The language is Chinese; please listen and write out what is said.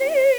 你。